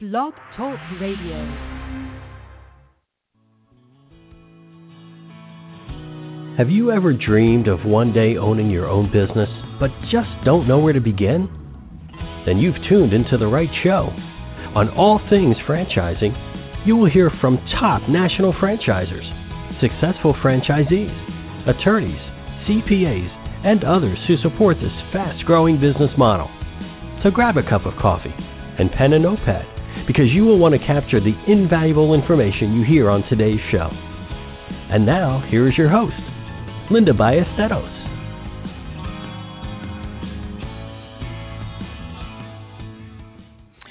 Blog Talk Radio. Have you ever dreamed of one day owning your own business, but just don't know where to begin? Then you've tuned into the right show. On All Things Franchising, you will hear from top national franchisers, successful franchisees, attorneys, CPAs, and others who support this fast growing business model. So grab a cup of coffee and pen and notepad because you will want to capture the invaluable information you hear on today's show. And now, here is your host, Linda Ballesteros.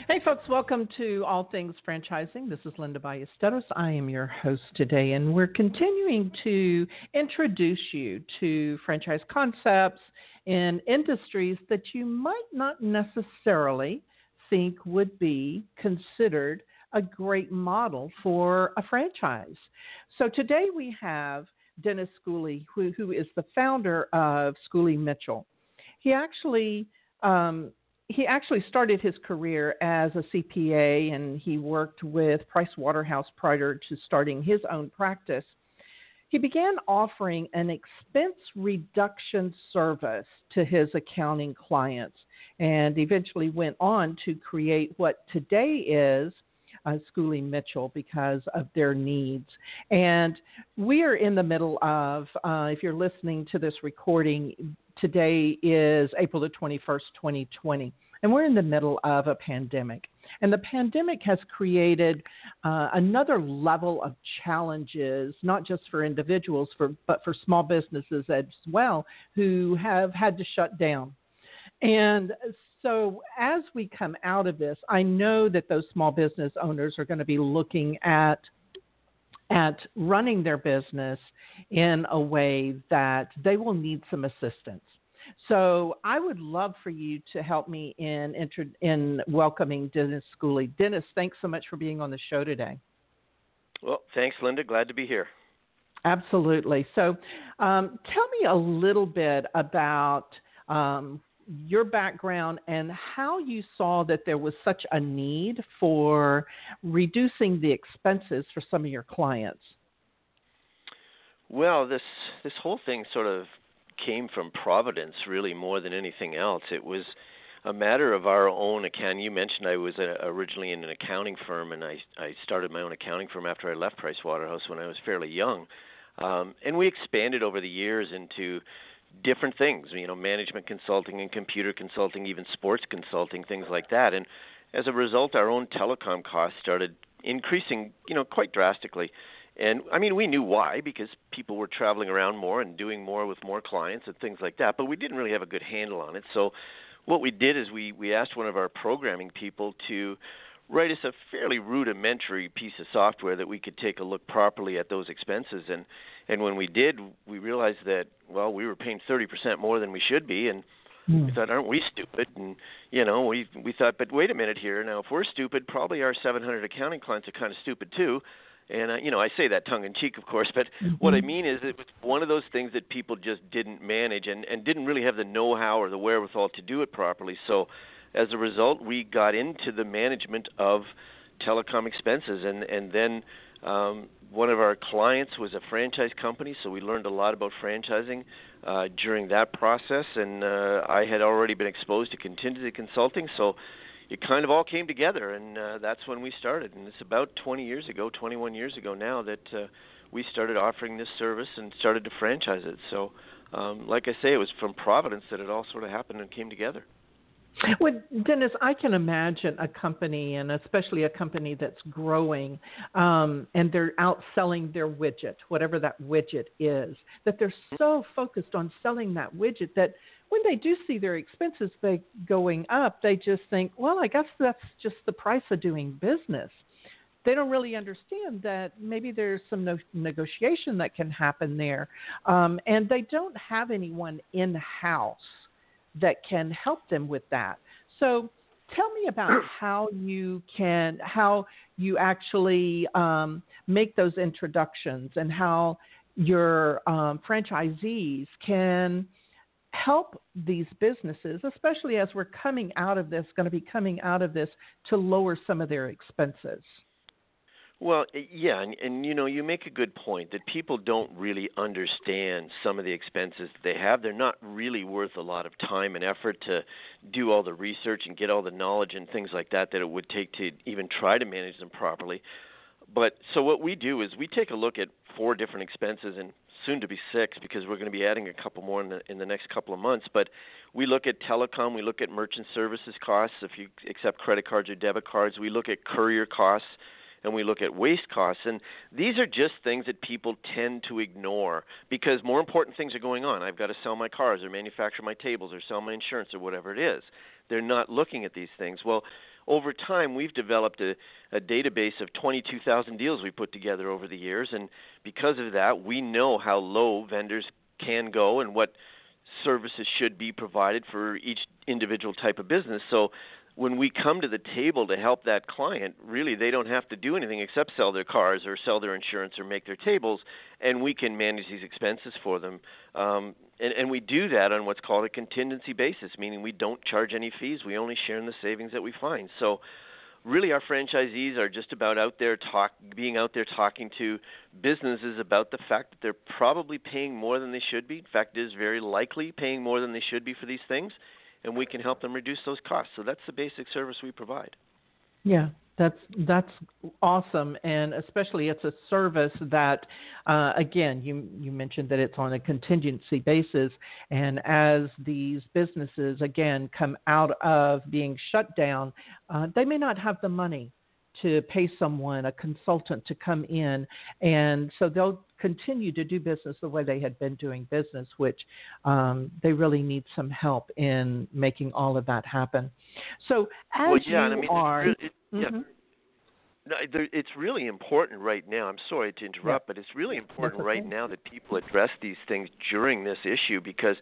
Hey, folks, welcome to All Things Franchising. This is Linda Ballesteros. I am your host today, and we're continuing to introduce you to franchise concepts in industries that you might not necessarily think would be considered a great model for a franchise. So today we have Dennis Schooley, who, who is the founder of Schooley Mitchell. He actually um, he actually started his career as a CPA, and he worked with Price Waterhouse prior to starting his own practice. He began offering an expense reduction service to his accounting clients and eventually went on to create what today is uh, Schooley Mitchell because of their needs. And we are in the middle of, uh, if you're listening to this recording, today is April the 21st, 2020. And we're in the middle of a pandemic. And the pandemic has created uh, another level of challenges, not just for individuals, for, but for small businesses as well, who have had to shut down. And so, as we come out of this, I know that those small business owners are going to be looking at at running their business in a way that they will need some assistance. So I would love for you to help me in in welcoming Dennis Schooley. Dennis, thanks so much for being on the show today. Well, thanks, Linda. Glad to be here. Absolutely. So, um, tell me a little bit about um, your background and how you saw that there was such a need for reducing the expenses for some of your clients. Well, this this whole thing sort of came from Providence, really more than anything else. It was a matter of our own account. You mentioned I was a, uh, originally in an accounting firm, and I I started my own accounting firm after I left Price Waterhouse when I was fairly young, um, and we expanded over the years into different things. You know, management consulting and computer consulting, even sports consulting, things like that. And as a result, our own telecom costs started increasing, you know, quite drastically. And I mean, we knew why because people were traveling around more and doing more with more clients and things like that. But we didn't really have a good handle on it. So what we did is we we asked one of our programming people to write us a fairly rudimentary piece of software that we could take a look properly at those expenses and and when we did we realized that well we were paying 30% more than we should be and mm. we thought aren't we stupid and you know we we thought but wait a minute here now if we're stupid probably our 700 accounting clients are kind of stupid too and uh, you know, I say that tongue in cheek, of course, but mm-hmm. what I mean is it was one of those things that people just didn't manage and and didn't really have the know-how or the wherewithal to do it properly. So, as a result, we got into the management of telecom expenses, and and then um, one of our clients was a franchise company, so we learned a lot about franchising uh, during that process, and uh, I had already been exposed to contingency consulting, so it kind of all came together, and uh, that's when we started. And it's about 20 years ago, 21 years ago now, that uh, we started offering this service and started to franchise it. So, um, like I say, it was from Providence that it all sort of happened and came together. Well, Dennis, I can imagine a company, and especially a company that's growing, um, and they're outselling their widget, whatever that widget is, that they're so focused on selling that widget that when they do see their expenses they going up, they just think, well, I guess that's just the price of doing business. They don't really understand that maybe there's some no- negotiation that can happen there, um, and they don't have anyone in house that can help them with that. So tell me about how you can how you actually um, make those introductions and how your um, franchisees can help these businesses, especially as we're coming out of this, going to be coming out of this to lower some of their expenses. Well, yeah, and, and you know, you make a good point that people don't really understand some of the expenses that they have. They're not really worth a lot of time and effort to do all the research and get all the knowledge and things like that that it would take to even try to manage them properly. But so what we do is we take a look at four different expenses and soon to be six because we're going to be adding a couple more in the in the next couple of months. But we look at telecom, we look at merchant services costs if you accept credit cards or debit cards. We look at courier costs and we look at waste costs. And these are just things that people tend to ignore because more important things are going on. I've got to sell my cars or manufacture my tables or sell my insurance or whatever it is. They're not looking at these things. Well, over time, we've developed a, a database of 22,000 deals we put together over the years, and because of that, we know how low vendors can go and what services should be provided for each individual type of business. So when we come to the table to help that client, really they don't have to do anything except sell their cars or sell their insurance or make their tables, and we can manage these expenses for them. Um, and, and we do that on what's called a contingency basis, meaning we don't charge any fees. We only share in the savings that we find. So really our franchisees are just about out there talk being out there talking to businesses about the fact that they're probably paying more than they should be. In fact, it is very likely paying more than they should be for these things and we can help them reduce those costs. So that's the basic service we provide. Yeah, that's that's awesome, and especially it's a service that, uh, again, you you mentioned that it's on a contingency basis, and as these businesses again come out of being shut down, uh, they may not have the money to pay someone, a consultant, to come in, and so they'll continue to do business the way they had been doing business, which um, they really need some help in making all of that happen. So as well, yeah, you I mean, are, it, it, mm-hmm. yeah. No, it's really important right now. I'm sorry to interrupt, but it's really important right now that people address these things during this issue because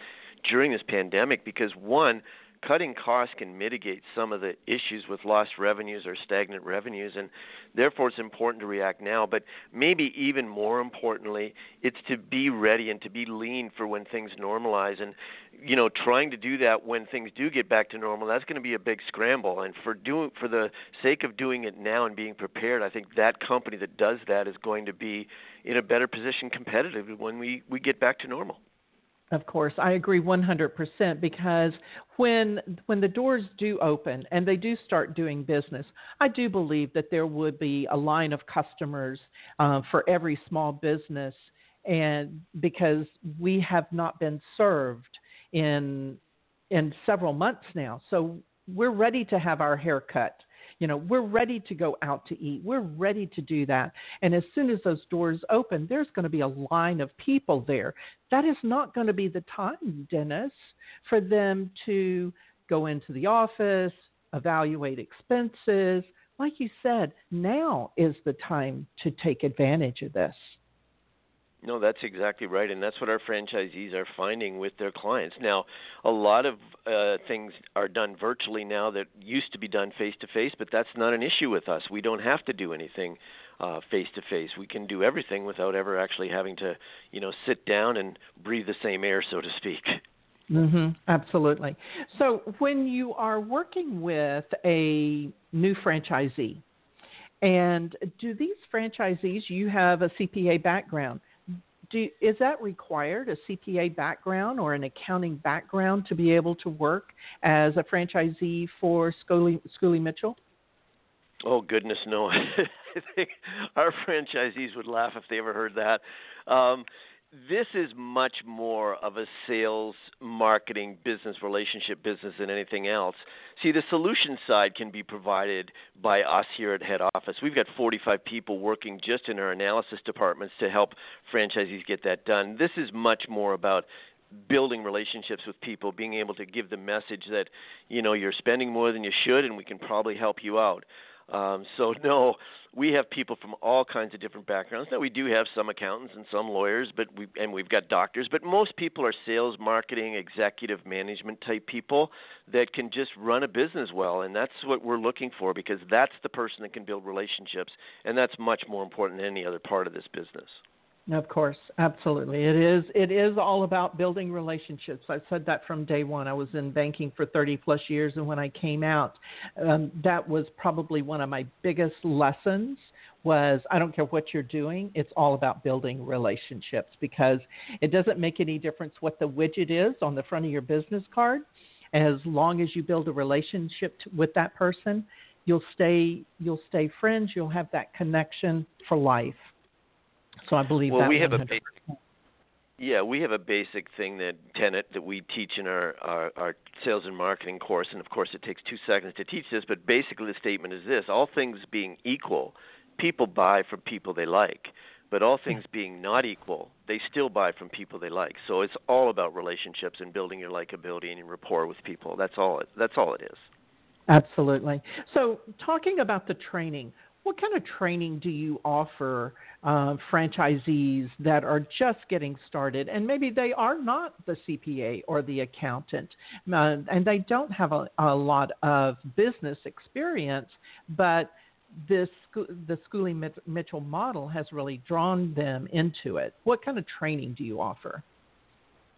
during this pandemic because one cutting costs can mitigate some of the issues with lost revenues or stagnant revenues, and therefore it's important to react now. But maybe even more importantly, it's to be ready and to be lean for when things normalize. And you know, trying to do that when things do get back to normal, that's going to be a big scramble. And for doing, for the sake of doing it now and being prepared, I think that company that does that is going to be in a better position competitively when we we get back to normal. Of course, I agree 100% because when when the doors do open and they do start doing business, I do believe that there would be a line of customers uh, for every small business, and because we have not been served in in several months now, so we're ready to have our hair cut you know, we're ready to go out to eat. We're ready to do that. And as soon as those doors open, there's going to be a line of people there. That is not going to be the time, Dennis, for them to go into the office, evaluate expenses. Like you said, now is the time to take advantage of this. No, that's exactly right, and that's what our franchisees are finding with their clients. Now, a lot of uh, things are done virtually now that used to be done face to face, but that's not an issue with us. We don't have to do anything face to face. We can do everything without ever actually having to, you know, sit down and breathe the same air, so to speak. Mm-hmm, absolutely. So, when you are working with a new franchisee, and do these franchisees, you have a CPA background, do, is that required a CPA background or an accounting background to be able to work as a franchisee for Schooley Mitchell? Oh goodness, no! I think our franchisees would laugh if they ever heard that. Um, this is much more of a sales, marketing, business relationship business than anything else. See, the solution side can be provided by us here at head office. We've got 45 people working just in our analysis departments to help franchisees get that done. This is much more about building relationships with people, being able to give the message that you know you're spending more than you should, and we can probably help you out. Um, so no, we have people from all kinds of different backgrounds. Now we do have some accountants and some lawyers, but we and we've got doctors, but most people are sales, marketing, executive management type people that can just run a business well, and that's what we're looking for because that's the person that can build relationships, and that's much more important than any other part of this business. Of course, absolutely. It is it is all about building relationships. I've said that from day one. I was in banking for 30 plus years and when I came out, um, that was probably one of my biggest lessons was I don't care what you're doing, it's all about building relationships because it doesn't make any difference what the widget is on the front of your business card. As long as you build a relationship with that person, you'll stay you'll stay friends, you'll have that connection for life. So I believe well, that we have 100%. a basic, yeah, we have a basic thing that tenet that we teach in our, our our sales and marketing course, and of course it takes two seconds to teach this. But basically, the statement is this: all things being equal, people buy from people they like. But all things being not equal, they still buy from people they like. So it's all about relationships and building your likability and your rapport with people. That's all. It, that's all it is. Absolutely. So, talking about the training, what kind of training do you offer uh, franchisees that are just getting started and maybe they are not the CPA or the accountant uh, and they don't have a, a lot of business experience, but this the Schooley Mitchell model has really drawn them into it. What kind of training do you offer?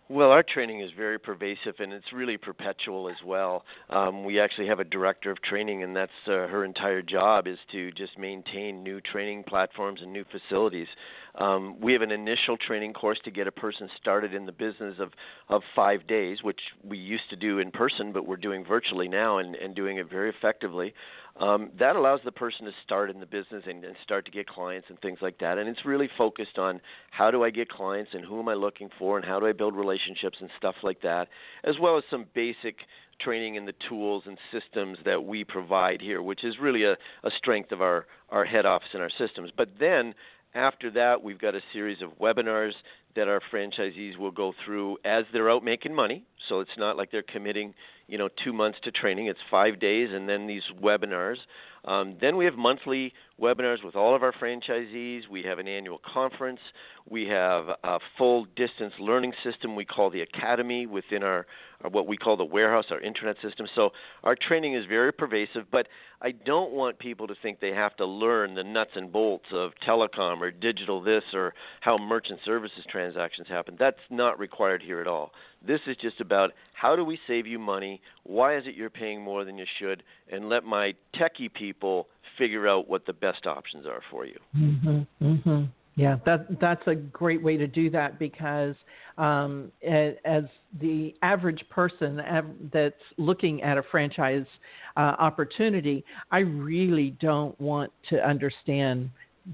Well, our training is very pervasive and it's really perpetual as well. Um, we actually have a director of training, and that's uh, her entire job is to just maintain new training platforms and new facilities. Um, we have an initial training course to get a person started in the business of, of five days, which we used to do in person, but we're doing virtually now and, and doing it very effectively um, that allows the person to start in the business and, and start to get clients and things like that. And it's really focused on how do I get clients and who am I looking for and how do I build relationships and stuff like that, as well as some basic training in the tools and systems that we provide here, which is really a, a strength of our, our head office and our systems. But then after that, we've got a series of webinars that our franchisees will go through as they're out making money. So it's not like they're committing you know two months to training. It's five days, and then these webinars. Um, then we have monthly webinars with all of our franchisees. We have an annual conference. We have a full distance learning system we call the Academy within our, our what we call the warehouse, our internet system. So our training is very pervasive, but I don't want people to think they have to learn the nuts and bolts of telecom or digital this or how merchant services transactions happen. That's not required here at all. This is just about how do we save you money? Why is it you're paying more than you should? And let my techie people figure out what the best options are for you. Mhm. Mhm. Yeah, that that's a great way to do that because um, as the average person that's looking at a franchise uh, opportunity, I really don't want to understand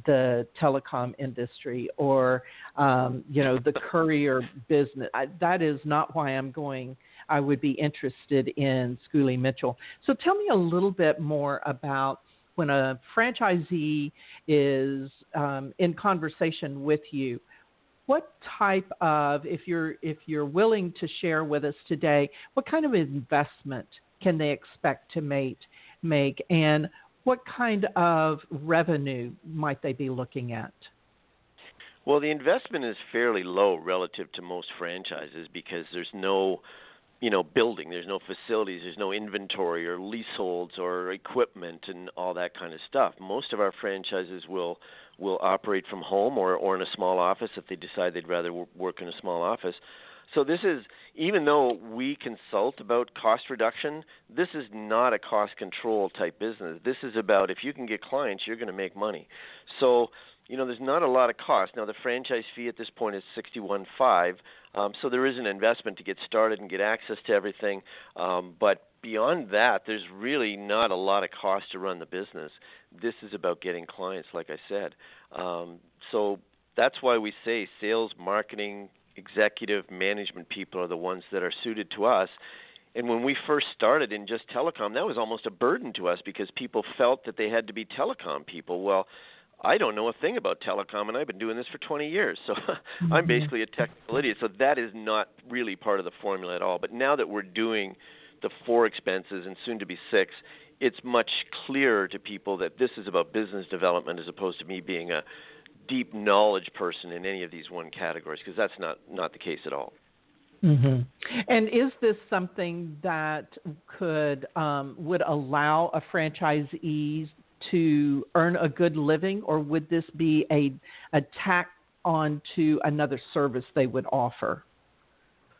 the telecom industry or um, you know the courier business. I, that is not why I'm going. I would be interested in Schooley Mitchell. So tell me a little bit more about when a franchisee is um, in conversation with you. What type of, if you're if you're willing to share with us today, what kind of investment can they expect to make? Make and what kind of revenue might they be looking at? Well, the investment is fairly low relative to most franchises because there's no, you know, building, there's no facilities, there's no inventory or leaseholds or equipment and all that kind of stuff. Most of our franchises will will operate from home or or in a small office if they decide they'd rather work in a small office. So this is even though we consult about cost reduction, this is not a cost control type business. This is about if you can get clients, you're going to make money. So you know, there's not a lot of cost. Now the franchise fee at this point is sixty-one five, um, so there is an investment to get started and get access to everything. Um, but beyond that, there's really not a lot of cost to run the business. This is about getting clients, like I said. Um, so that's why we say sales, marketing, executive management people are the ones that are suited to us. And when we first started in just telecom, that was almost a burden to us because people felt that they had to be telecom people. Well, I don't know a thing about telecom, and I've been doing this for 20 years. So mm-hmm. I'm basically a technical idiot. So that is not really part of the formula at all. But now that we're doing the four expenses and soon to be six, it's much clearer to people that this is about business development as opposed to me being a deep knowledge person in any of these one categories because that's not not the case at all. Mm-hmm. And is this something that could um, would allow a franchisee to earn a good living, or would this be a a tack on to another service they would offer?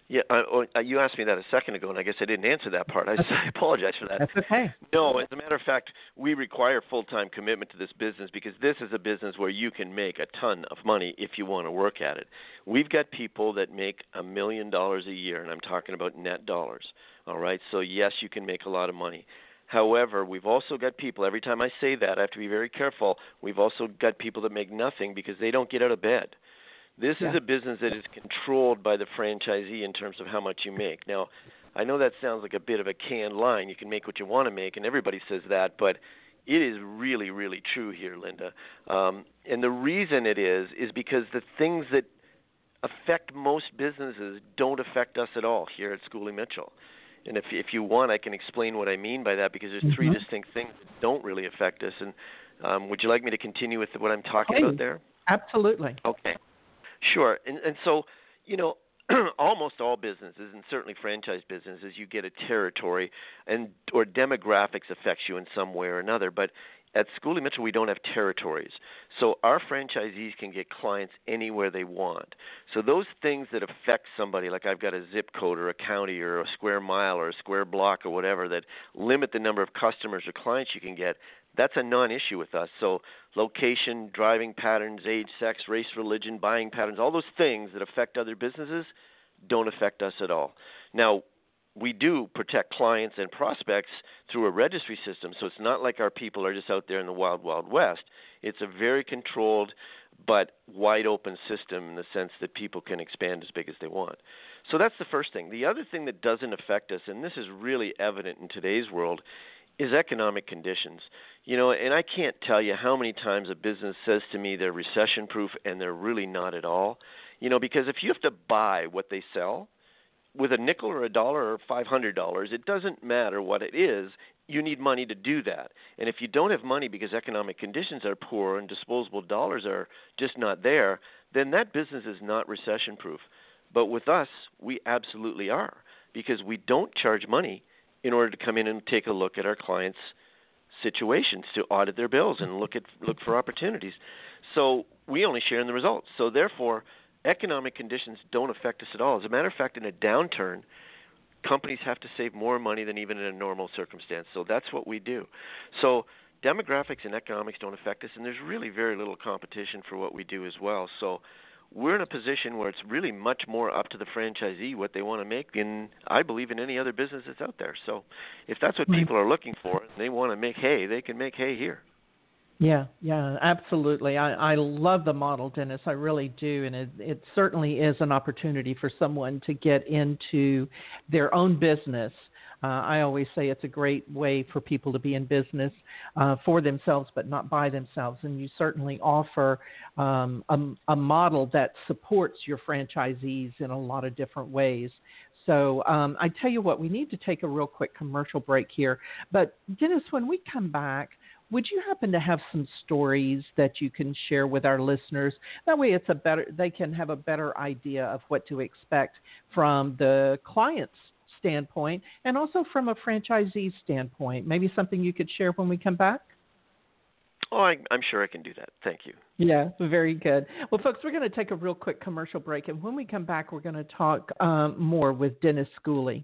Yeah, uh, uh, you asked me that a second ago, and I guess I didn't answer that part. I, I apologize for that. That's okay. No, as a matter of fact, we require full time commitment to this business because this is a business where you can make a ton of money if you want to work at it. We've got people that make a million dollars a year, and I'm talking about net dollars. All right, so yes, you can make a lot of money. However, we've also got people, every time I say that, I have to be very careful. We've also got people that make nothing because they don't get out of bed. This yeah. is a business that is controlled by the franchisee in terms of how much you make. Now, I know that sounds like a bit of a canned line. You can make what you want to make, and everybody says that, but it is really, really true here, Linda. Um, and the reason it is is because the things that affect most businesses don't affect us at all here at Schooley Mitchell. And if if you want, I can explain what I mean by that because there's mm-hmm. three distinct things that don't really affect us. And um, would you like me to continue with what I'm talking hey, about there? Absolutely. Okay. Sure. And and so, you know, almost all businesses and certainly franchise businesses you get a territory and or demographics affects you in some way or another but at Schooley Mitchell, we don't have territories. So our franchisees can get clients anywhere they want. So those things that affect somebody, like I've got a zip code or a county or a square mile or a square block or whatever, that limit the number of customers or clients you can get, that's a non-issue with us. So location, driving patterns, age, sex, race, religion, buying patterns, all those things that affect other businesses don't affect us at all. Now, we do protect clients and prospects through a registry system, so it's not like our people are just out there in the wild, wild west. It's a very controlled but wide open system in the sense that people can expand as big as they want. So that's the first thing. The other thing that doesn't affect us, and this is really evident in today's world, is economic conditions. You know, and I can't tell you how many times a business says to me they're recession proof and they're really not at all. You know, because if you have to buy what they sell, with a nickel or a dollar or five hundred dollars, it doesn't matter what it is. You need money to do that. And if you don't have money because economic conditions are poor and disposable dollars are just not there, then that business is not recession proof. But with us, we absolutely are because we don't charge money in order to come in and take a look at our clients' situations to audit their bills and look at look for opportunities. So we only share in the results. So therefore, economic conditions don't affect us at all. As a matter of fact, in a downturn, companies have to save more money than even in a normal circumstance. So that's what we do. So demographics and economics don't affect us, and there's really very little competition for what we do as well. So we're in a position where it's really much more up to the franchisee what they want to make in I believe in any other business that's out there. So if that's what mm-hmm. people are looking for and they want to make hay, they can make hay here. Yeah, yeah, absolutely. I, I love the model, Dennis. I really do, and it, it certainly is an opportunity for someone to get into their own business. Uh, I always say it's a great way for people to be in business uh, for themselves, but not by themselves. And you certainly offer um, a, a model that supports your franchisees in a lot of different ways. So um, I tell you what, we need to take a real quick commercial break here. But Dennis, when we come back, would you happen to have some stories that you can share with our listeners? That way, it's a better they can have a better idea of what to expect from the client's standpoint and also from a franchisee standpoint. Maybe something you could share when we come back. Oh, I, am sure I can do that. Thank you. Yeah, very good. Well, folks, we're going to take a real quick commercial break, and when we come back, we're going to talk um, more with Dennis Schooley.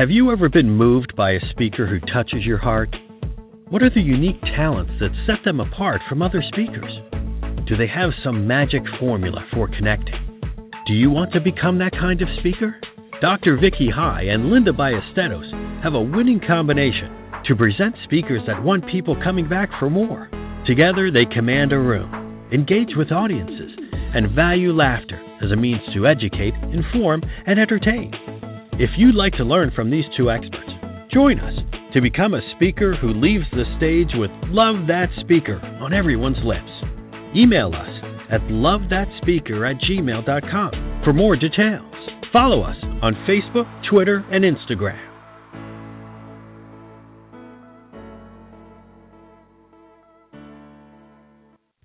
Have you ever been moved by a speaker who touches your heart? What are the unique talents that set them apart from other speakers? Do they have some magic formula for connecting? Do you want to become that kind of speaker? Dr. Vicky High and Linda Ballesteros have a winning combination to present speakers that want people coming back for more. Together, they command a room, engage with audiences, and value laughter as a means to educate, inform, and entertain. If you'd like to learn from these two experts, join us to become a speaker who leaves the stage with Love That Speaker on everyone's lips. Email us at lovethatspeaker at gmail.com for more details. Follow us on Facebook, Twitter, and Instagram.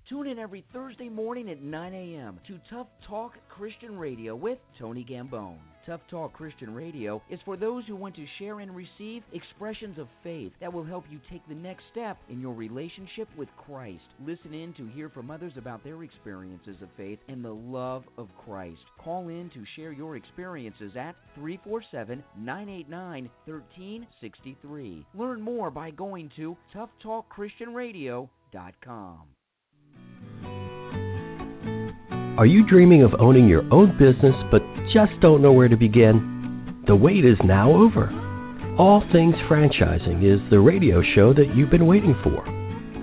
Tune in every Thursday morning at 9 a.m. to Tough Talk Christian Radio with Tony Gambone. Tough Talk Christian Radio is for those who want to share and receive expressions of faith that will help you take the next step in your relationship with Christ. Listen in to hear from others about their experiences of faith and the love of Christ. Call in to share your experiences at 347 989 1363. Learn more by going to toughtalkchristianradio.com. Are you dreaming of owning your own business but just don't know where to begin? The wait is now over. All Things Franchising is the radio show that you've been waiting for.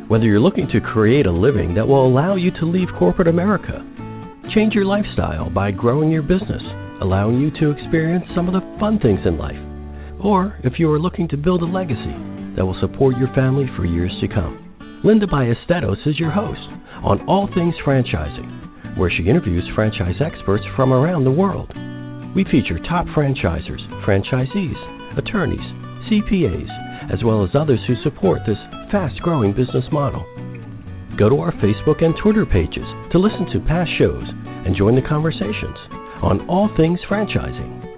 Whether you're looking to create a living that will allow you to leave corporate America, change your lifestyle by growing your business, allowing you to experience some of the fun things in life, or if you are looking to build a legacy that will support your family for years to come. Linda Ballesteros is your host on All Things Franchising where she interviews franchise experts from around the world. We feature top franchisers, franchisees, attorneys, CPAs, as well as others who support this fast growing business model. Go to our Facebook and Twitter pages to listen to past shows and join the conversations on all things franchising.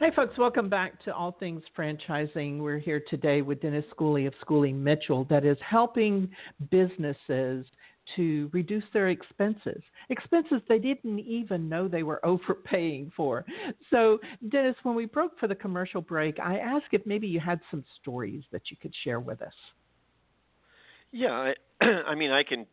Hi, folks. Welcome back to All Things Franchising. We're here today with Dennis Schooley of Schooley Mitchell, that is helping businesses to reduce their expenses, expenses they didn't even know they were overpaying for. So, Dennis, when we broke for the commercial break, I asked if maybe you had some stories that you could share with us. Yeah, I, I mean, I can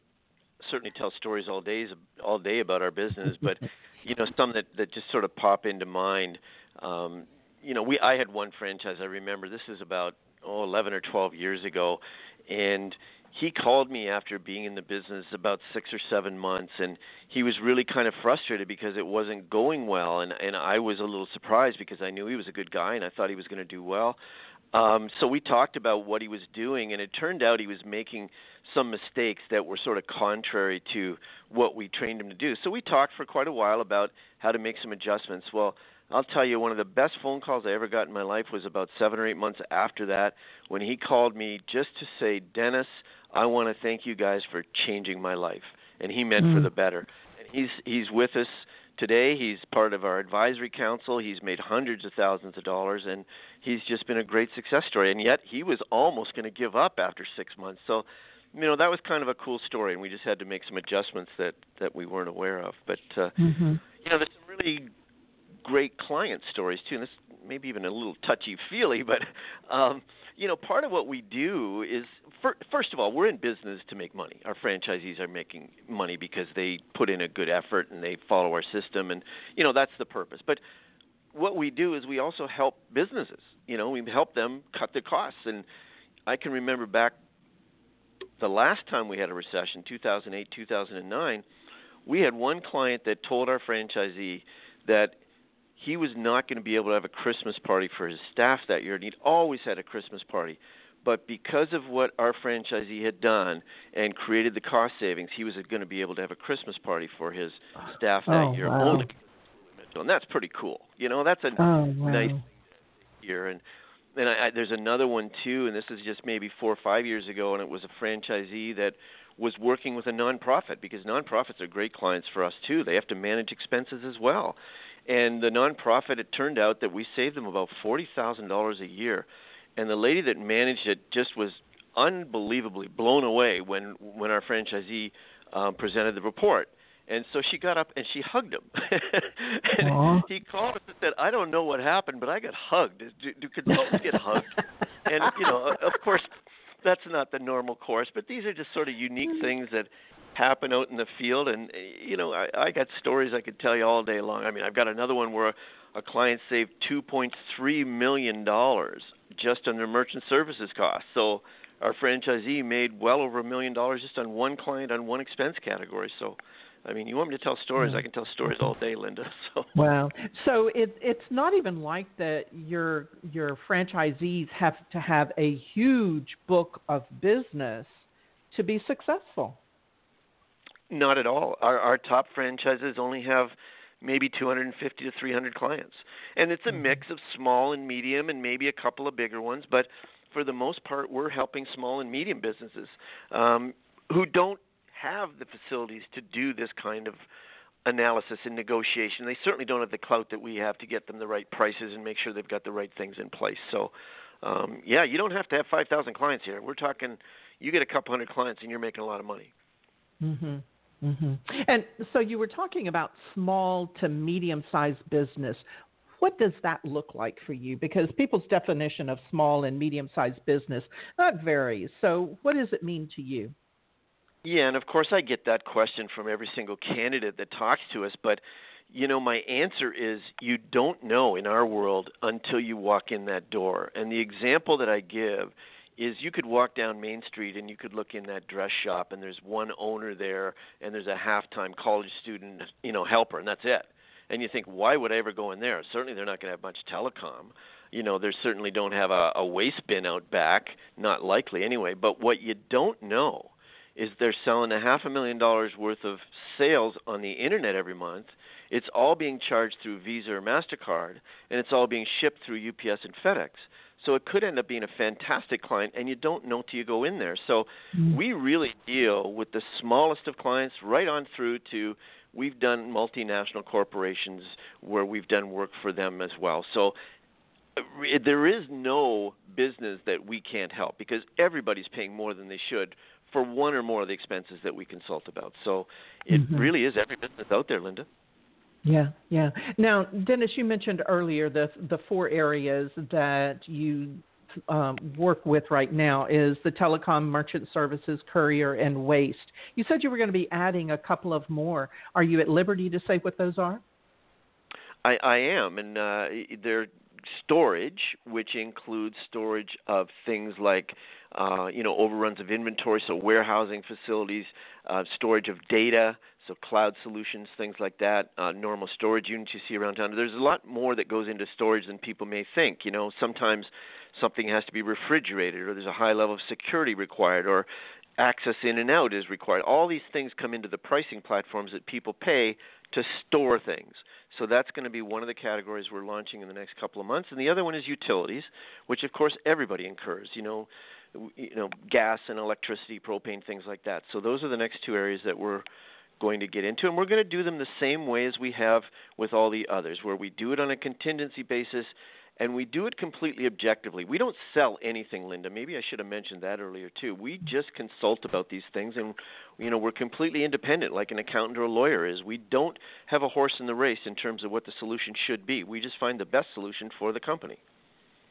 certainly tell stories all days all day about our business, but you know, some that that just sort of pop into mind um, you know, we I had one franchise. I remember this is about oh 11 or 12 years ago, and he called me after being in the business about six or seven months, and he was really kind of frustrated because it wasn't going well, and and I was a little surprised because I knew he was a good guy and I thought he was going to do well. Um, so we talked about what he was doing, and it turned out he was making some mistakes that were sort of contrary to what we trained him to do. So we talked for quite a while about how to make some adjustments. Well, I'll tell you, one of the best phone calls I ever got in my life was about seven or eight months after that when he called me just to say, Dennis, I want to thank you guys for changing my life. And he meant mm. for the better. And he's he's with us today. He's part of our advisory council. He's made hundreds of thousands of dollars, and he's just been a great success story. And yet, he was almost going to give up after six months. So, you know, that was kind of a cool story, and we just had to make some adjustments that that we weren't aware of. But uh, mm-hmm. you know, there's some really great client stories too. And this maybe even a little touchy feely, but um, you know, part of what we do is for, first of all, we're in business to make money. Our franchisees are making money because they put in a good effort and they follow our system, and you know that's the purpose. But what we do is we also help businesses. You know, we help them cut their costs. And I can remember back the last time we had a recession, 2008, 2009, we had one client that told our franchisee that he was not going to be able to have a Christmas party for his staff that year, and he'd always had a Christmas party. But because of what our franchisee had done and created the cost savings, he was going to be able to have a Christmas party for his staff that oh, year. Wow. And that's pretty cool. You know, that's a oh, wow. nice year. And then I, I, there's another one too, and this is just maybe four or five years ago, and it was a franchisee that was working with a nonprofit because nonprofits are great clients for us too. They have to manage expenses as well. And the nonprofit, it turned out that we saved them about forty thousand dollars a year, and the lady that managed it just was unbelievably blown away when when our franchisee um, presented the report. And so she got up and she hugged him. and Aww. he called us and said, "I don't know what happened, but I got hugged. Do, do consultants get hugged?" and you know, of course, that's not the normal course, but these are just sort of unique mm. things that happen out in the field. And eh, you know, I, I got stories I could tell you all day long. I mean, I've got another one where a client saved 2.3 million dollars just on their merchant services costs. So our franchisee made well over a million dollars just on one client on one expense category. So I mean, you want me to tell stories? Mm-hmm. I can tell stories all day, Linda. So. Wow. So it, it's not even like that. Your your franchisees have to have a huge book of business to be successful. Not at all. Our our top franchises only have maybe 250 to 300 clients, and it's a mm-hmm. mix of small and medium, and maybe a couple of bigger ones. But for the most part, we're helping small and medium businesses um, who don't have the facilities to do this kind of analysis and negotiation. They certainly don't have the clout that we have to get them the right prices and make sure they've got the right things in place. So, um, yeah, you don't have to have 5,000 clients here. We're talking you get a couple hundred clients and you're making a lot of money. Mhm. Mhm. And so you were talking about small to medium-sized business. What does that look like for you? Because people's definition of small and medium-sized business that varies. So, what does it mean to you? Yeah, and of course I get that question from every single candidate that talks to us, but you know, my answer is you don't know in our world until you walk in that door. And the example that I give is you could walk down Main Street and you could look in that dress shop and there's one owner there and there's a half-time college student, you know, helper and that's it. And you think, why would I ever go in there? Certainly they're not going to have much telecom. You know, they certainly don't have a, a waste bin out back, not likely anyway. But what you don't know is they're selling a half a million dollars worth of sales on the internet every month. It's all being charged through Visa or Mastercard, and it's all being shipped through UPS and FedEx. So it could end up being a fantastic client, and you don't know till you go in there. So mm-hmm. we really deal with the smallest of clients, right on through to we've done multinational corporations where we've done work for them as well. So uh, there is no business that we can't help because everybody's paying more than they should for one or more of the expenses that we consult about. So it mm-hmm. really is every business out there, Linda. Yeah, yeah. Now, Dennis, you mentioned earlier the the four areas that you um, work with right now is the telecom, merchant services, courier, and waste. You said you were going to be adding a couple of more. Are you at liberty to say what those are? I, I am, and uh, they're storage, which includes storage of things like uh, you know overruns of inventory, so warehousing facilities, uh, storage of data, so cloud solutions, things like that, uh, normal storage units you see around town. There's a lot more that goes into storage than people may think. You know, sometimes something has to be refrigerated, or there's a high level of security required, or access in and out is required. All these things come into the pricing platforms that people pay to store things. So that's going to be one of the categories we're launching in the next couple of months. And the other one is utilities, which of course everybody incurs. You know, you know, gas and electricity, propane, things like that. So those are the next two areas that we're going to get into, and we're going to do them the same way as we have with all the others, where we do it on a contingency basis and we do it completely objectively. We don't sell anything, Linda. Maybe I should have mentioned that earlier too. We just consult about these things, and you know we're completely independent, like an accountant or a lawyer is. We don't have a horse in the race in terms of what the solution should be. We just find the best solution for the company.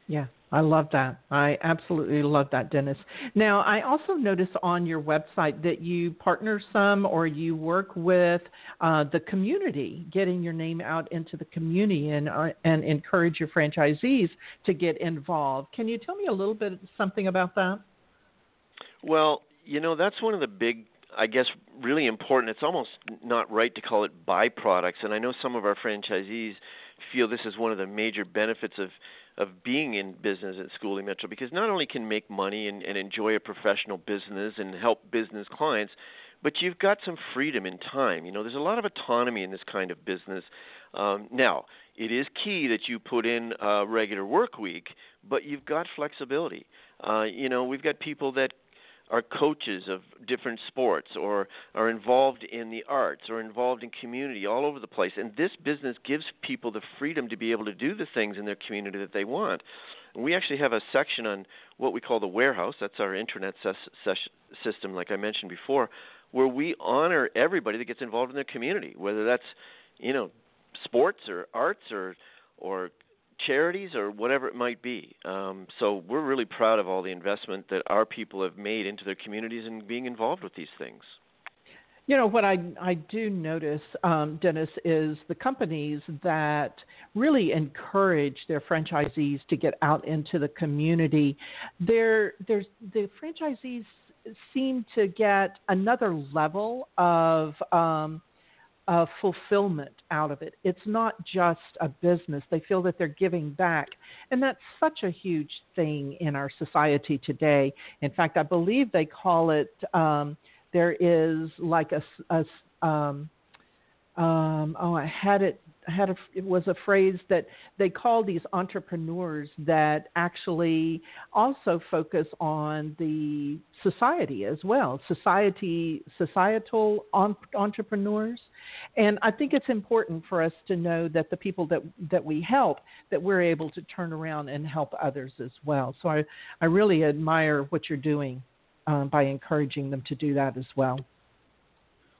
Yeah, I love that. I absolutely love that, Dennis. Now, I also notice on your website that you partner some or you work with uh, the community, getting your name out into the community and uh, and encourage your franchisees to get involved. Can you tell me a little bit something about that? Well, you know that's one of the big I guess really important. It's almost not right to call it byproducts, and I know some of our franchisees feel this is one of the major benefits of of being in business at Schooley Mitchell because not only can make money and, and enjoy a professional business and help business clients, but you've got some freedom in time. You know, there's a lot of autonomy in this kind of business. Um, now, it is key that you put in a regular work week, but you've got flexibility. Uh, you know, we've got people that are coaches of different sports or are involved in the arts or involved in community all over the place. And this business gives people the freedom to be able to do the things in their community that they want. And we actually have a section on what we call the warehouse. That's our internet ses- ses- system, like I mentioned before, where we honor everybody that gets involved in their community, whether that's you know sports or arts or or charities or whatever it might be. Um, so we're really proud of all the investment that our people have made into their communities and being involved with these things. You know what I I do notice, um, Dennis, is the companies that really encourage their franchisees to get out into the community. They're, the franchisees seem to get another level of um, uh, fulfillment out of it. It's not just a business. They feel that they're giving back. And that's such a huge thing in our society today. In fact, I believe they call it, um, there is like a, a um, um, oh, I had it had a, it was a phrase that they call these entrepreneurs that actually also focus on the society as well, society societal on, entrepreneurs, and I think it's important for us to know that the people that that we help that we're able to turn around and help others as well. So I I really admire what you're doing um, by encouraging them to do that as well.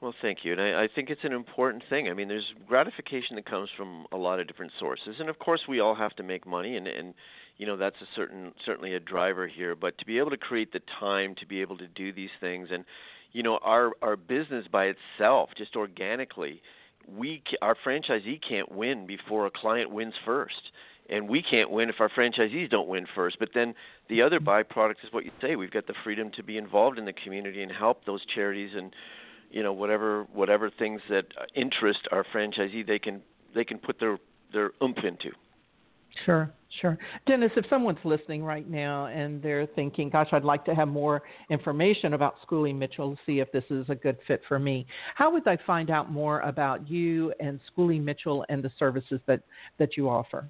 Well, thank you, and I, I think it's an important thing. I mean, there's gratification that comes from a lot of different sources, and of course, we all have to make money, and and you know that's a certain certainly a driver here. But to be able to create the time to be able to do these things, and you know, our our business by itself, just organically, we our franchisee can't win before a client wins first and we can't win if our franchisees don't win first. But then the other mm-hmm. byproduct is what you say. We've got the freedom to be involved in the community and help those charities and you know whatever whatever things that uh, interest our franchisee they can they can put their their oomph into. Sure, sure. Dennis, if someone's listening right now and they're thinking, gosh, I'd like to have more information about Schooley Mitchell to see if this is a good fit for me, how would they find out more about you and Schooley Mitchell and the services that, that you offer?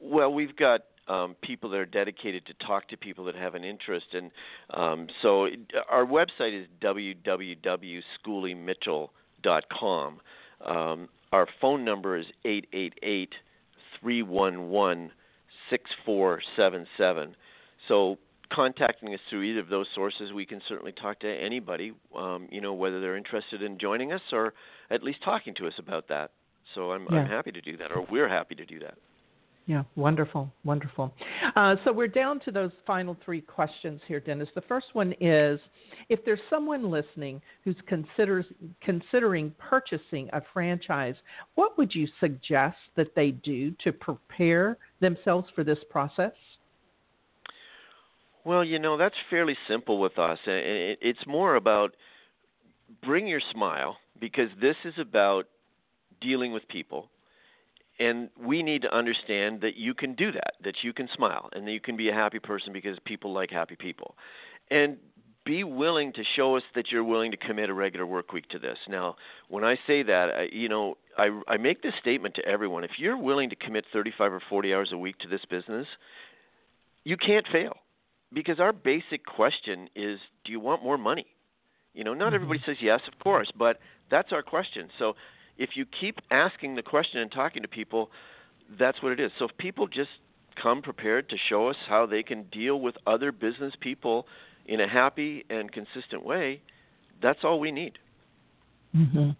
Well, we've got um, people that are dedicated to talk to people that have an interest. And um, so it, our website is www.schooleymitchell.com. Um, our phone number is 888 311 6477. So contacting us through either of those sources, we can certainly talk to anybody, um, you know, whether they're interested in joining us or at least talking to us about that. So I'm, yeah. I'm happy to do that, or we're happy to do that. Yeah, wonderful, wonderful. Uh, so we're down to those final three questions here, Dennis. The first one is if there's someone listening who's considers considering purchasing a franchise, what would you suggest that they do to prepare themselves for this process? Well, you know, that's fairly simple with us. It's more about bring your smile because this is about dealing with people and we need to understand that you can do that, that you can smile, and that you can be a happy person because people like happy people. And be willing to show us that you're willing to commit a regular work week to this. Now, when I say that, I, you know, I, I make this statement to everyone. If you're willing to commit 35 or 40 hours a week to this business, you can't fail. Because our basic question is, do you want more money? You know, not mm-hmm. everybody says yes, of course, but that's our question. So if you keep asking the question and talking to people, that's what it is. So if people just come prepared to show us how they can deal with other business people in a happy and consistent way, that's all we need. Mm-hmm.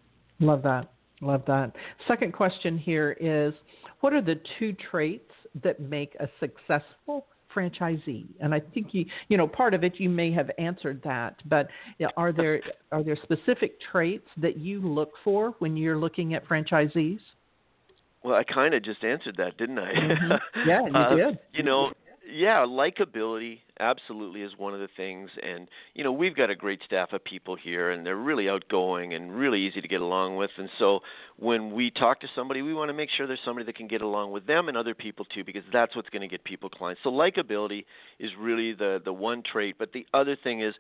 Love that. Love that. Second question here is what are the two traits that make a successful franchisee? And I think you, you know, part of it you may have answered that, but are there are there specific traits that you look for when you're looking at franchisees? Well, I kind of just answered that, didn't I? Mm-hmm. Yeah, you uh, did. You know, yeah, likability absolutely is one of the things and you know we've got a great staff of people here and they're really outgoing and really easy to get along with and so when we talk to somebody we want to make sure there's somebody that can get along with them and other people too because that's what's going to get people clients. So likability is really the the one trait but the other thing is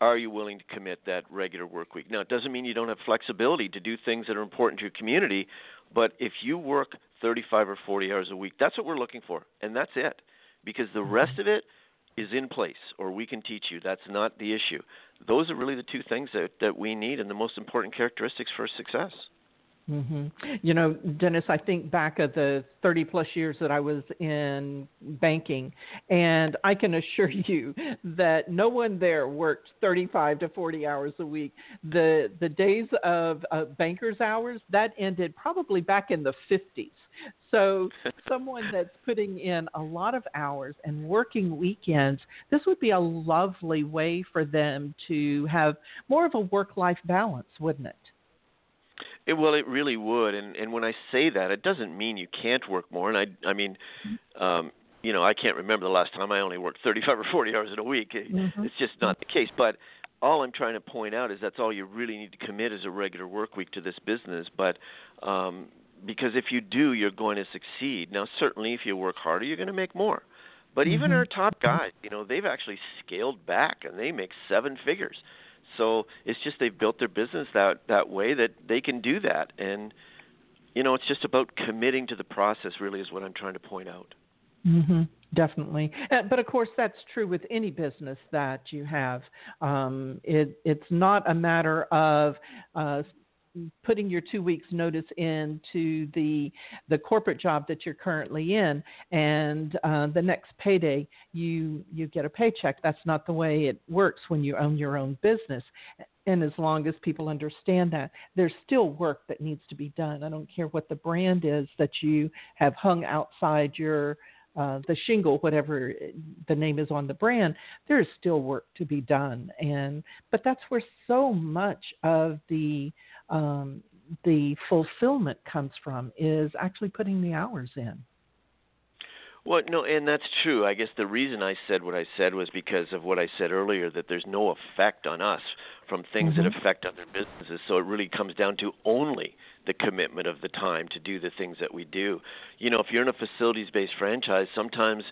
are you willing to commit that regular work week? Now it doesn't mean you don't have flexibility to do things that are important to your community but if you work 35 or 40 hours a week that's what we're looking for and that's it because the mm-hmm. rest of it is in place or we can teach you. That's not the issue. Those are really the two things that, that we need and the most important characteristics for success. Mm-hmm. You know, Dennis, I think back of the 30 plus years that I was in banking, and I can assure you that no one there worked 35 to 40 hours a week. The the days of uh, bankers' hours that ended probably back in the 50s. So, someone that's putting in a lot of hours and working weekends, this would be a lovely way for them to have more of a work life balance, wouldn't it? It, well, it really would, and and when I say that, it doesn't mean you can't work more. And I, I mean, um, you know, I can't remember the last time I only worked 35 or 40 hours in a week. Mm-hmm. It's just not the case. But all I'm trying to point out is that's all you really need to commit as a regular work week to this business. But um, because if you do, you're going to succeed. Now, certainly, if you work harder, you're going to make more. But even mm-hmm. our top guys, you know, they've actually scaled back and they make seven figures. So it's just they've built their business that that way that they can do that, and you know it's just about committing to the process. Really, is what I'm trying to point out. Mm-hmm, definitely, uh, but of course that's true with any business that you have. Um, it, it's not a matter of uh, putting your two weeks notice into the the corporate job that you're currently in. And uh, the next payday you you get a paycheck. That's not the way it works when you own your own business. And as long as people understand that there's still work that needs to be done. I don't care what the brand is that you have hung outside your uh, the shingle, whatever the name is on the brand, there is still work to be done. And but that's where so much of the um, the fulfillment comes from is actually putting the hours in. Well, no, and that's true. I guess the reason I said what I said was because of what I said earlier that there's no effect on us from things mm-hmm. that affect other businesses. So it really comes down to only the commitment of the time to do the things that we do. You know, if you're in a facilities based franchise, sometimes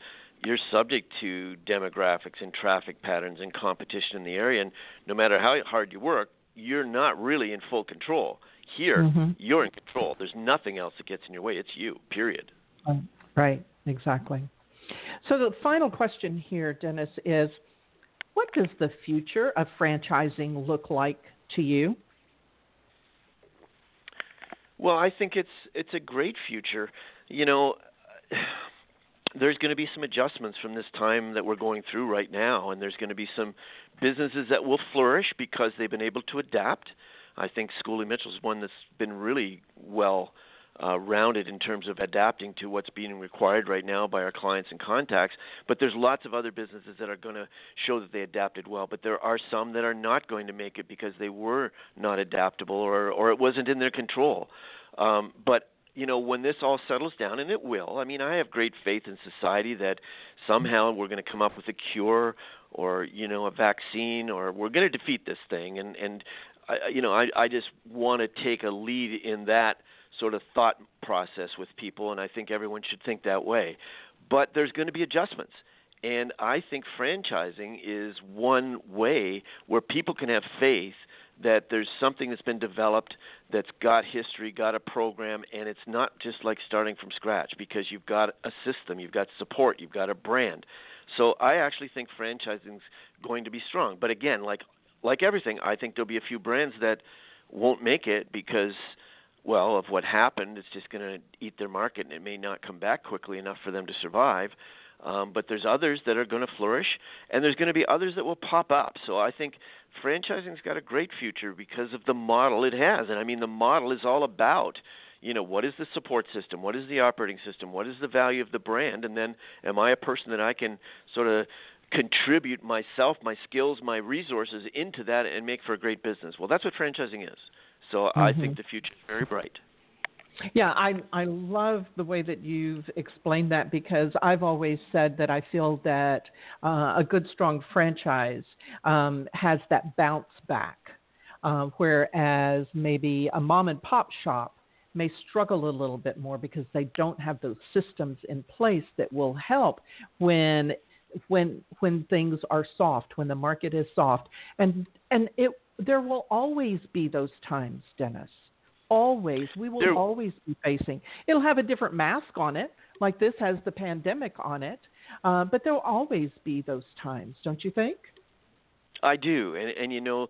you're subject to demographics and traffic patterns and competition in the area. And no matter how hard you work, you're not really in full control. Here, mm-hmm. you're in control. There's nothing else that gets in your way. It's you, period. Right, exactly. So, the final question here, Dennis, is what does the future of franchising look like to you? Well, I think it's it's a great future. You know, there's going to be some adjustments from this time that we're going through right now, and there's going to be some businesses that will flourish because they've been able to adapt. I think Schooley Mitchell is one that's been really well uh, rounded in terms of adapting to what's being required right now by our clients and contacts. But there's lots of other businesses that are going to show that they adapted well. But there are some that are not going to make it because they were not adaptable or or it wasn't in their control. Um, but you know, when this all settles down, and it will, I mean, I have great faith in society that somehow we're going to come up with a cure or, you know, a vaccine or we're going to defeat this thing. And, and I, you know, I, I just want to take a lead in that sort of thought process with people, and I think everyone should think that way. But there's going to be adjustments. And I think franchising is one way where people can have faith that there's something that's been developed that's got history, got a program, and it's not just like starting from scratch because you've got a system, you've got support, you've got a brand. So I actually think franchising is going to be strong. But again, like like everything, I think there'll be a few brands that won't make it because well, of what happened, it's just going to eat their market and it may not come back quickly enough for them to survive. Um, but there's others that are going to flourish, and there's going to be others that will pop up. So I think franchising's got a great future because of the model it has. And I mean, the model is all about, you know, what is the support system? What is the operating system? What is the value of the brand? And then, am I a person that I can sort of contribute myself, my skills, my resources into that and make for a great business? Well, that's what franchising is. So mm-hmm. I think the future is very bright. Yeah, I I love the way that you've explained that because I've always said that I feel that uh, a good strong franchise um, has that bounce back, uh, whereas maybe a mom and pop shop may struggle a little bit more because they don't have those systems in place that will help when when when things are soft, when the market is soft, and and it there will always be those times, Dennis always we will always be facing it'll have a different mask on it like this has the pandemic on it Uh, but there'll always be those times, don't you think? I do, and and you know,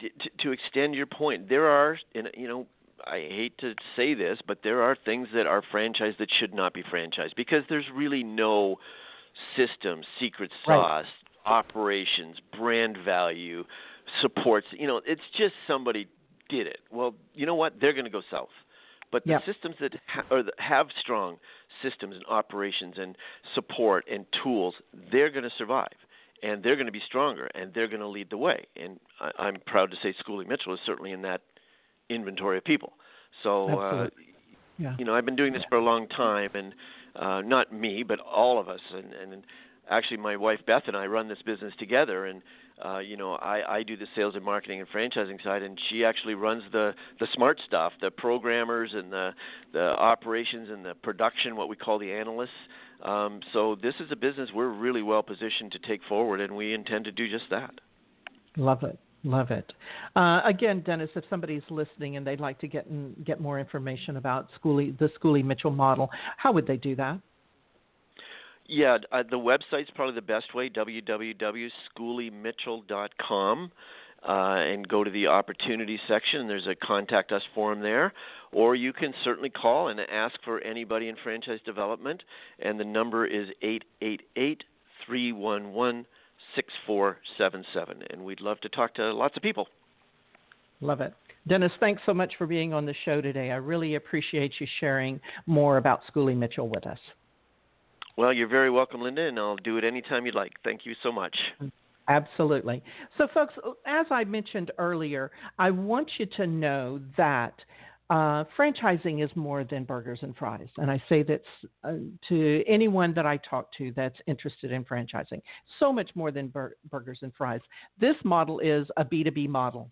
to, to extend your point, there are, and you know, I hate to say this, but there are things that are franchised that should not be franchised because there's really no system, secret sauce, right. operations, brand value, supports. You know, it's just somebody did it. Well, you know what? They're going to go south. But the yep. systems that ha- or that have strong systems and operations and support and tools, they're going to survive and they're going to be stronger and they're going to lead the way. And I, I'm proud to say Schooley Mitchell is certainly in that inventory of people. So, uh, yeah. you know, I've been doing this for a long time, and uh, not me, but all of us. And, and actually, my wife Beth and I run this business together, and uh, you know, I, I do the sales and marketing and franchising side, and she actually runs the the smart stuff, the programmers and the the operations and the production, what we call the analysts. Um, so this is a business we're really well positioned to take forward, and we intend to do just that. Love it. Love it. Uh, again, Dennis, if somebody's listening and they'd like to get in, get more information about Schooley, the Schooley Mitchell model, how would they do that? Yeah, uh, the website's probably the best way www.schooleymitchell.com. Uh, and go to the opportunity section. There's a contact us form there, or you can certainly call and ask for anybody in franchise development. And the number is eight eight eight three one one 6477. And we'd love to talk to lots of people. Love it. Dennis, thanks so much for being on the show today. I really appreciate you sharing more about Schooley Mitchell with us. Well, you're very welcome, Linda, and I'll do it anytime you'd like. Thank you so much. Absolutely. So, folks, as I mentioned earlier, I want you to know that uh, franchising is more than burgers and fries. And I say that uh, to anyone that I talk to that's interested in franchising. So much more than bur- burgers and fries. This model is a B2B model.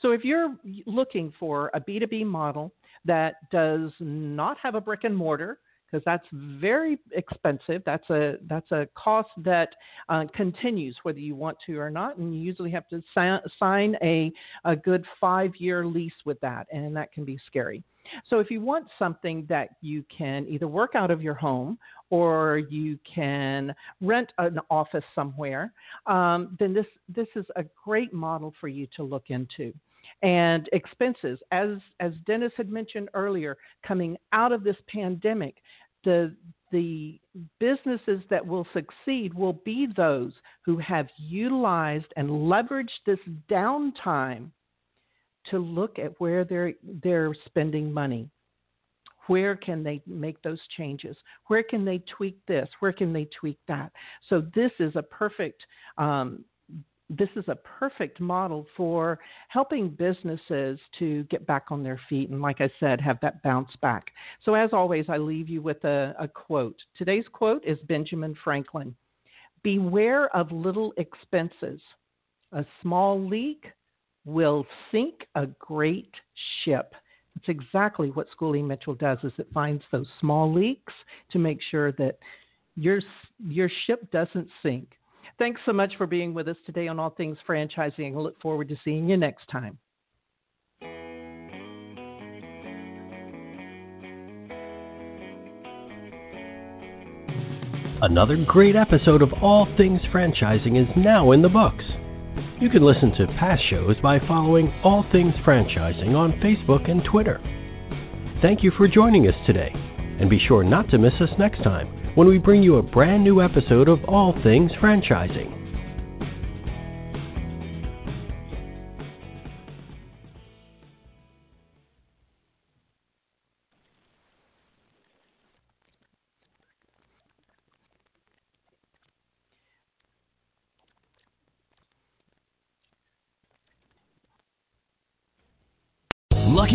So if you're looking for a B2B model that does not have a brick and mortar, because that's very expensive. That's a that's a cost that uh, continues whether you want to or not, and you usually have to si- sign a a good five year lease with that, and that can be scary. So if you want something that you can either work out of your home or you can rent an office somewhere, um, then this this is a great model for you to look into and expenses. As as Dennis had mentioned earlier, coming out of this pandemic, the the businesses that will succeed will be those who have utilized and leveraged this downtime to look at where they're they're spending money. Where can they make those changes? Where can they tweak this? Where can they tweak that? So this is a perfect um, this is a perfect model for helping businesses to get back on their feet and, like I said, have that bounce back. So, as always, I leave you with a, a quote. Today's quote is Benjamin Franklin Beware of little expenses. A small leak will sink a great ship. That's exactly what Schooley Mitchell does is it finds those small leaks to make sure that your your ship doesn't sink. Thanks so much for being with us today on All Things Franchising. I look forward to seeing you next time. Another great episode of All Things Franchising is now in the books. You can listen to past shows by following All Things Franchising on Facebook and Twitter. Thank you for joining us today, and be sure not to miss us next time when we bring you a brand new episode of All Things Franchising.